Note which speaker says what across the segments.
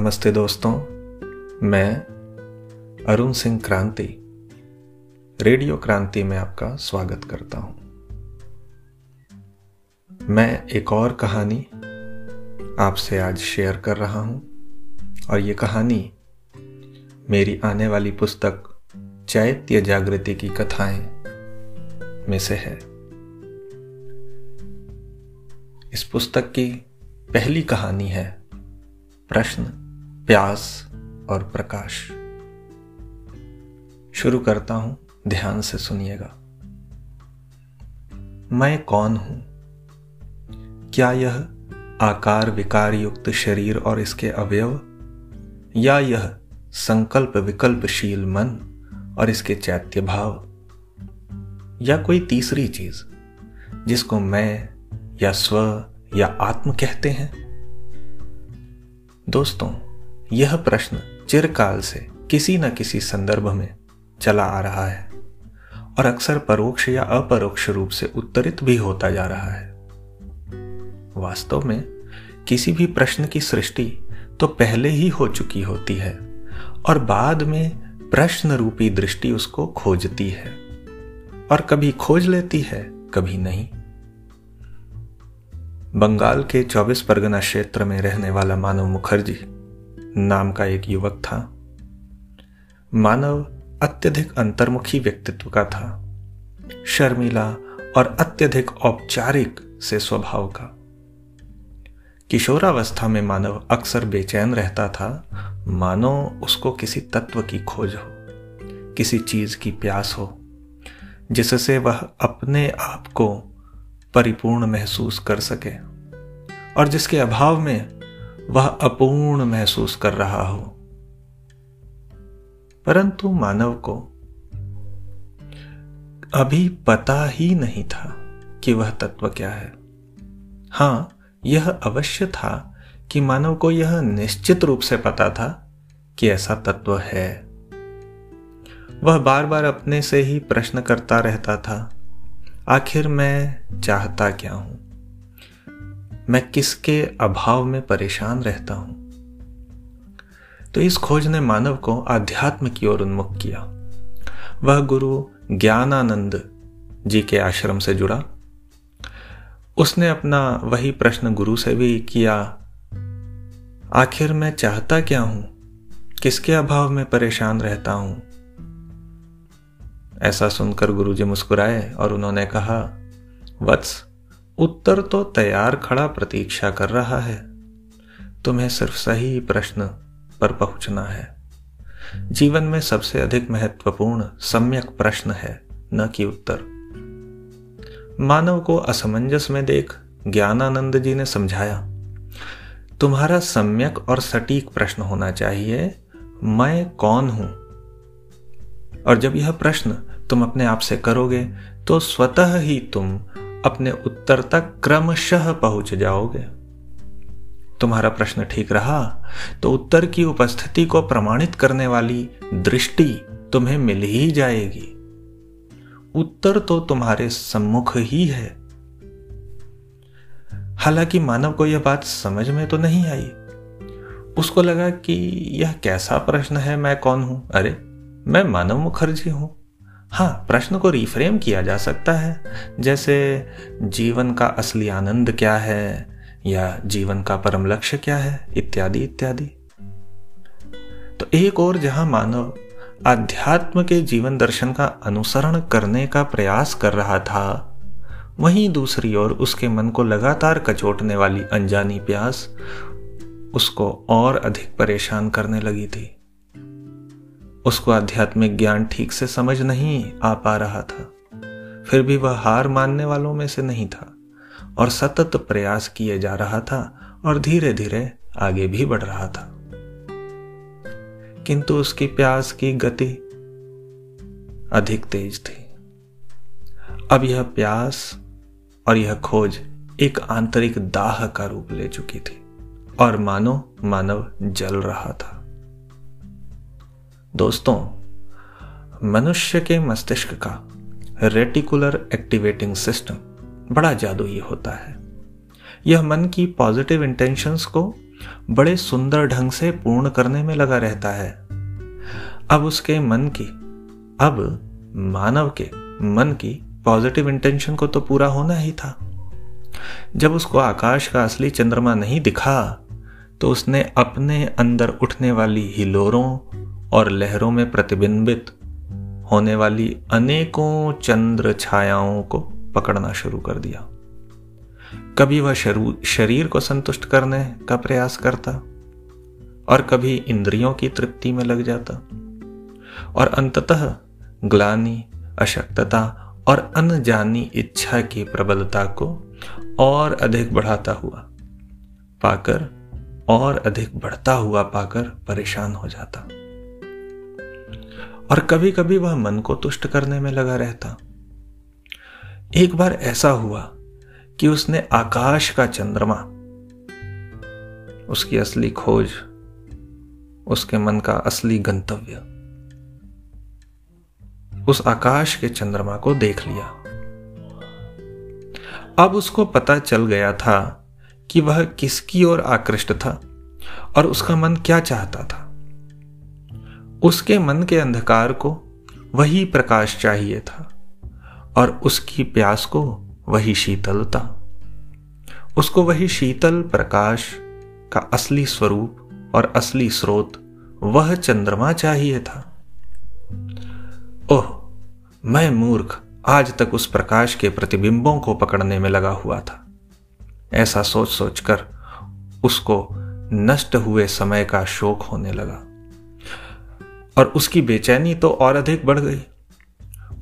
Speaker 1: नमस्ते दोस्तों, मैं अरुण सिंह क्रांति, रेडियो क्रांति में आपका स्वागत करता हूँ। मैं एक और कहानी आपसे आज शेयर कर रहा हूँ, और ये कहानी मेरी आने वाली पुस्तक चैत्य जागृति की कथाएँ में से है। इस पुस्तक की पहली कहानी है प्रश्न प्यास और प्रकाश। शुरू करता हूँ, ध्यान से सुनिएगा। मैं कौन हूँ? क्या यह आकार विकार युक्त शरीर और इसके अवयव? या यह संकल्प विकल्पशील मन और इसके चैत्य भाव? या कोई तीसरी चीज़, जिसको मैं या स्व या आत्म कहते हैं? दोस्तों यह प्रश्न चिरकाल से किसी न किसी संदर्भ में चला आ रहा है और अक्सर परोक्ष या अपरोक्ष रूप से उत्तरित भी होता जा रहा है। वास्तव में किसी भी प्रश्न की सृष्टि तो पहले ही हो चुकी होती है और बाद में प्रश्न रूपी दृष्टि उसको खोजती है और कभी खोज लेती है, कभी नहीं। बंगाल के 24 परगना क्षेत्र में रहने वाला मानव मुखर्जी नाम का एक युवक था। मानव अत्यधिक अंतर्मुखी व्यक्तित्व का था। शर्मिला और अत्यधिक औपचारिक से स्वभाव का। किशोरावस्था में मानव अक्सर बेचैन रहता था। मानो उसको किसी तत्व की खोज हो, किसी चीज़ की प्यास हो, जिससे वह अपने आप को परिपूर्ण महसूस कर सके और जिसके अभाव में वह अपूर्ण महसूस कर रहा हो। परंतु मानव को अभी पता ही नहीं था कि वह तत्व क्या है। हाँ, यह अवश्य था कि मानव को यह निश्चित रूप से पता था कि ऐसा तत्व है। वह बार बार अपने से ही प्रश्न करता रहता था, आखिर मैं चाहता क्या हूँ? मैं किसके अभाव में परेशान रहता हूँ? तो इस खोज ने मानव को आध्यात्म की ओर उन्मुख किया। वह गुरु ज्ञानानंद जी के आश्रम से जुड़ा। उसने अपना वही प्रश्न गुरु से भी किया, आखिर मैं चाहता क्या हूँ? किसके अभाव में परेशान रहता हूँ? ऐसा सुनकर गुरुजी मुस्कुराए और उन्होंने कहा, वत्स उत्तर तो तैयार खड़ा प्रतीक्षा कर रहा है। तुम्हें सिर्फ़ सही प्रश्न पर पहुँचना है। जीवन में सबसे अधिक महत्वपूर्ण सम्यक प्रश्न है, न कि उत्तर। मानव को असमंजस में देख ज्ञानानंद जी ने समझाया, तुम्हारा सम्यक और सटीक प्रश्न होना चाहिए, मैं कौन हूँ? और जब यह प्रश्न तुम अपने आप से करोगे तो स्वतः ही तुम अपने उत्तर तक क्रमशः पहुँच जाओगे। तुम्हारा प्रश्न ठीक रहा तो उत्तर की उपस्थिति को प्रमाणित करने वाली दृष्टि तुम्हें मिल ही जाएगी। उत्तर तो तुम्हारे सम्मुख ही है। हालाँकि मानव को यह बात समझ में तो नहीं आई। उसको लगा कि यह कैसा प्रश्न है, मैं कौन हूँ? अरे, मैं मानव मुखर्जी हूँ। हाँ प्रश्न को रिफ्रेम किया जा सकता है। जैसे, जीवन का असली आनंद क्या है? या, जीवन का परम लक्ष्य क्या है? इत्यादि इत्यादि। तो एक और जहाँ मानव अध्यात्म के जीवन दर्शन का अनुसरण करने का प्रयास कर रहा था, वहीं दूसरी ओर उसके मन को लगातार कचोटने वाली अनजानी प्यास उसको और अधिक परेशान करने लगी थी। उसको आध्यात्मिक ज्ञान ठीक से समझ नहीं आ पा रहा था। फिर भी वह हार मानने वालों में से नहीं था और सतत प्रयास किए जा रहा था और धीरे धीरे आगे भी बढ़ रहा था। किंतु उसकी प्यास की गति अधिक तेज थी। अब यह प्यास और यह खोज एक आंतरिक दाह का रूप ले चुकी थी और मानो मानव जल रहा था। दोस्तों, मनुष्य के मस्तिष्क का रेटिकुलर एक्टिवेटिंग सिस्टम बड़ा जादुई होता है। यह मन की पॉजिटिव इंटेंशंस को बड़े सुंदर ढंग से पूर्ण करने में लगा रहता है। अब उसके मन की, अब मानव के मन की पॉजिटिव इंटेंशन को तो पूरा होना ही था। जब उसको आकाश का असली चंद्रमा नहीं दिखा तो उसने अपने अंदर उठने वाली हिलोरों और लहरों में प्रतिबिंबित होने वाली अनेकों चंद्र छायाओं को पकड़ना शुरू कर दिया। कभी वह शरीर को संतुष्ट करने का प्रयास करता और कभी इंद्रियों की तृप्ति में लग जाता। और अंततः ग्लानी, अशक्तता और अनजानी इच्छा की प्रबलता को और अधिक बढ़ाता हुआ पाकर, और अधिक बढ़ता हुआ पाकर परेशान हो जाता। और कभी कभी वह मन को तुष्ट करने में लगा रहता। एक बार ऐसा हुआ कि उसने आकाश का चंद्रमा, उसकी असली खोज, उसके मन का असली गंतव्य, उस आकाश के चंद्रमा को देख लिया। अब उसको पता चल गया था कि वह किसकी ओर आकृष्ट था और उसका मन क्या चाहता था। उसके मन के अंधकार को वही प्रकाश चाहिए था और उसकी प्यास को वही शीतलता। उसको वही शीतल प्रकाश का असली स्वरूप और असली स्रोत वह चंद्रमा चाहिए था। ओह, मैं मूर्ख आज तक उस प्रकाश के प्रतिबिंबों को पकड़ने में लगा हुआ था। ऐसा सोच सोचकर उसको नष्ट हुए समय का शोक होने लगा। और उसकी बेचैनी तो और अधिक बढ़ गई।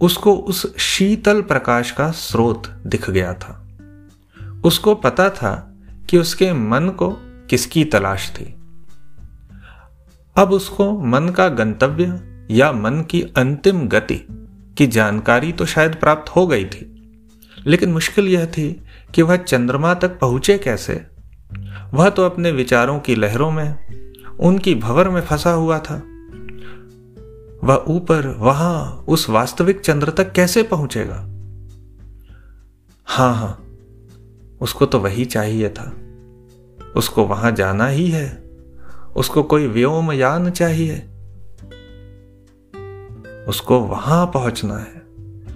Speaker 1: उसको उस शीतल प्रकाश का स्रोत दिख गया था। उसको पता था कि उसके मन को किसकी तलाश थी। अब उसको मन का गंतव्य या मन की अंतिम गति की जानकारी तो शायद प्राप्त हो गई थी। लेकिन मुश्किल यह थी कि वह चंद्रमा तक पहुँचे कैसे? वह तो अपने विचारों की लहरों में, उनकी भवर में फंसा हुआ था। वह ऊपर, वहाँ, उस वास्तविक चंद्र तक कैसे पहुंचेगा? हाँ हाँ, उसको तो वही चाहिए था। उसको वहाँ जाना ही है। उसको कोई व्योम यान चाहिए। उसको वहाँ पहुँचना है।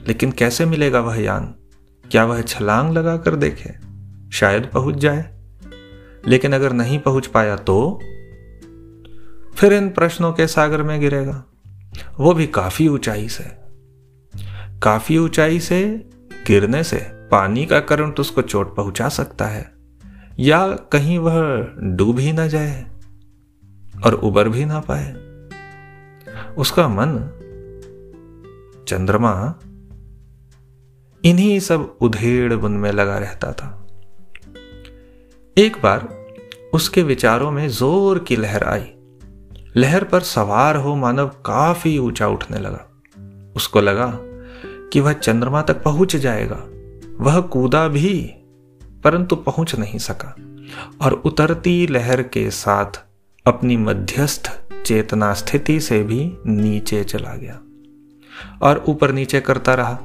Speaker 1: लेकिन कैसे मिलेगा वह यान? क्या वह छलांग लगाकर देखे? शायद पहुँच जाए। लेकिन अगर नहीं पहुँच पाया तो? फिर इन प्रश्नों के सागर में गिरेगा। वो भी काफ़ी ऊंचाई से। काफ़ी ऊंचाई से, गिरने से, पानी का करंट उसको चोट पहुँचा सकता है, या कहीं वह डूब ही ना जाए और उबर भी ना पाए। उसका मन, चंद्रमा, इन्हीं सब उधेड़ बुन में लगा रहता था। एक बार उसके विचारों में ज़ोर की लहर आई। लहर पर सवार हो मानव काफ़ी ऊँचा उठने लगा। उसको लगा कि वह चंद्रमा तक पहुँच जाएगा। वह कूदा भी, परंतु पहुँच नहीं सका और उतरती लहर के साथ अपनी मध्यस्थ चेतना स्थिति से भी नीचे चला गया और ऊपर नीचे करता रहा।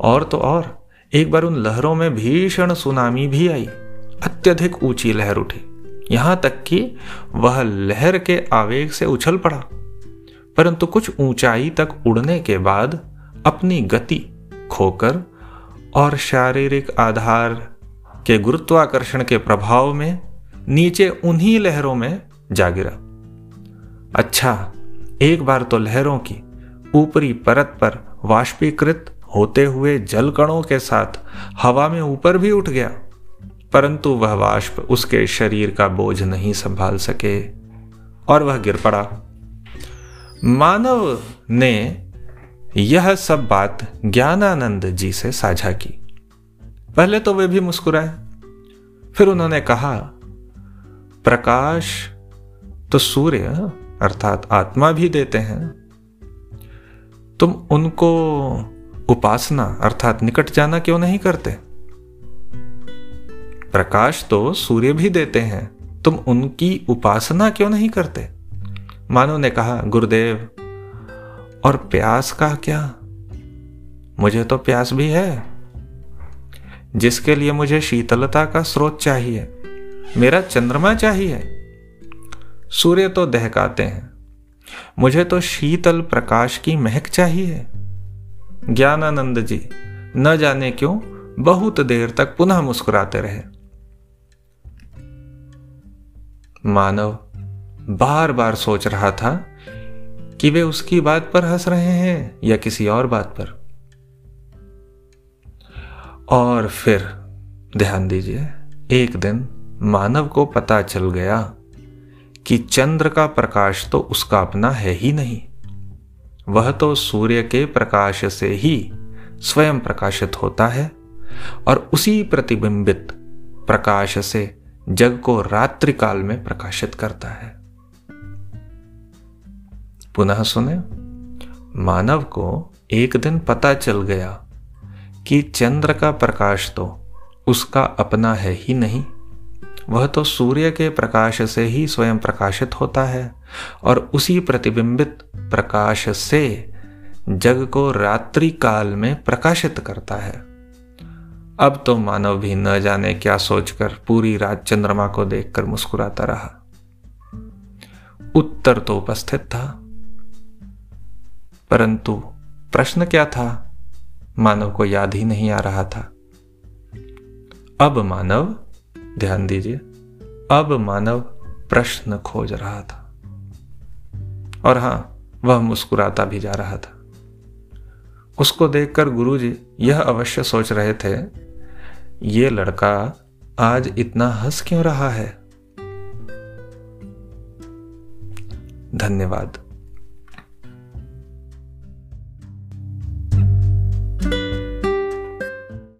Speaker 1: और तो और, एक बार उन लहरों में भीषण सुनामी भी आई। अत्यधिक ऊँची लहर उठी। यहाँ तक कि वह लहर के आवेग से उछल पड़ा। परंतु कुछ ऊंचाई तक उड़ने के बाद अपनी गति खोकर और शारीरिक आधार के गुरुत्वाकर्षण के प्रभाव में नीचे उन्हीं लहरों में जा गिरा। अच्छा एक बार तो लहरों की ऊपरी परत पर वाष्पीकृत होते हुए जल कणों के साथ हवा में ऊपर भी उठ गया। परंतु वह वाष्प उसके शरीर का बोझ नहीं संभाल सके और वह गिर पड़ा। मानव ने यह सब बात ज्ञानानंद जी से साझा की। पहले तो वे भी मुस्कुराए। फिर उन्होंने कहा, प्रकाश तो सूर्य अर्थात आत्मा भी देते हैं। तुम उनको उपासना अर्थात निकट जाना क्यों नहीं करते? प्रकाश तो सूर्य भी देते हैं। तुम उनकी उपासना क्यों नहीं करते? मानो ने कहा, गुरुदेव, और प्यास का क्या? मुझे तो प्यास भी है। जिसके लिए मुझे शीतलता का स्रोत चाहिए, मेरा चंद्रमा चाहिए। सूर्य तो दहकाते हैं। मुझे तो शीतल प्रकाश की महक चाहिए। ज्ञानानंद जी, न जाने क्यों बहुत देर तक पुनः मुस्कुराते रहे। मानव बार बार सोच रहा था कि वे उसकी बात पर हंस रहे हैं या किसी और बात पर। और फिर, ध्यान दीजिए, एक दिन मानव को पता चल गया कि चंद्र का प्रकाश तो उसका अपना है ही नहीं। वह तो सूर्य के प्रकाश से ही स्वयं प्रकाशित होता है और उसी प्रतिबिंबित प्रकाश से जग को रात्रि काल में प्रकाशित करता है। पुनः सुने, मानव को एक दिन पता चल गया कि चंद्र का प्रकाश तो उसका अपना है ही नहीं। वह तो सूर्य के प्रकाश से ही स्वयं प्रकाशित होता है और उसी प्रतिबिंबित प्रकाश से जग को रात्रि काल में प्रकाशित करता है। अब तो मानव भी न जाने क्या सोचकर पूरी रात चंद्रमा को देखकर मुस्कुराता रहा। उत्तर तो उपस्थित था। परंतु प्रश्न क्या था? मानव को याद ही नहीं आ रहा था। अब मानव, ध्यान दीजिए, अब मानव प्रश्न खोज रहा था। और हाँ, वह मुस्कुराता भी जा रहा था। उसको देखकर गुरुजी यह अवश्य सोच रहे थे, ये लड़का आज इतना हंस क्यों रहा है? धन्यवाद।